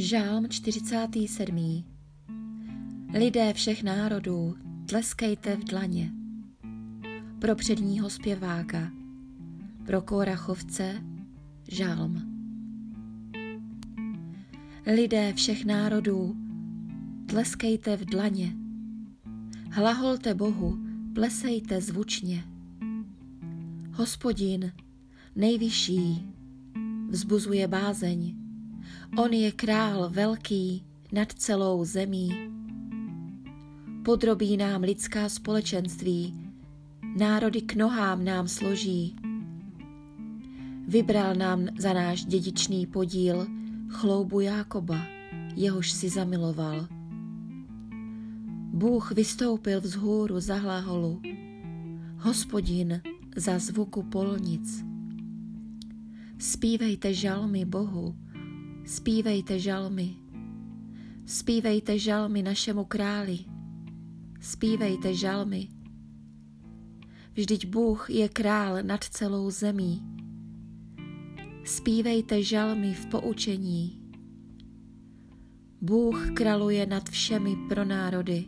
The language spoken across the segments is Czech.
Žálm 47. Lidé všech národů, tleskejte v dlaně. Pro předního zpěváka, pro kórachovce, žálm. Lidé všech národů, tleskejte v dlaně. Hlaholte Bohu, plesejte zvučně. Hospodin, nejvyšší, vzbuzuje bázeň. On je král velký nad celou zemí. Podrobí nám lidská společenství, národy k nohám nám složí. Vybral nám za náš dědičný podíl chloubu Jákoba, jehož si zamiloval. Bůh vystoupil vzhůru za hlaholu, hospodin za zvuku polnic. Spívejte žalmy Bohu, spívejte žalmy. Spívejte žalmy našemu králi, spívejte žalmy. Vždyť Bůh je král nad celou zemí. Spívejte žalmy v poučení. Bůh kraluje nad všemi pro národy.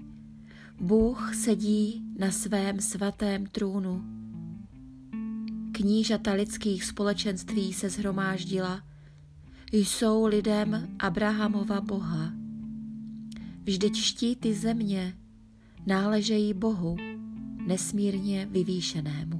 Bůh sedí na svém svatém trůnu. Knížata lidských společenství se zhromáždila, jsou lidem Abrahamova Boha. Vždyť štíty země náležejí Bohu, nesmírně vyvýšenému.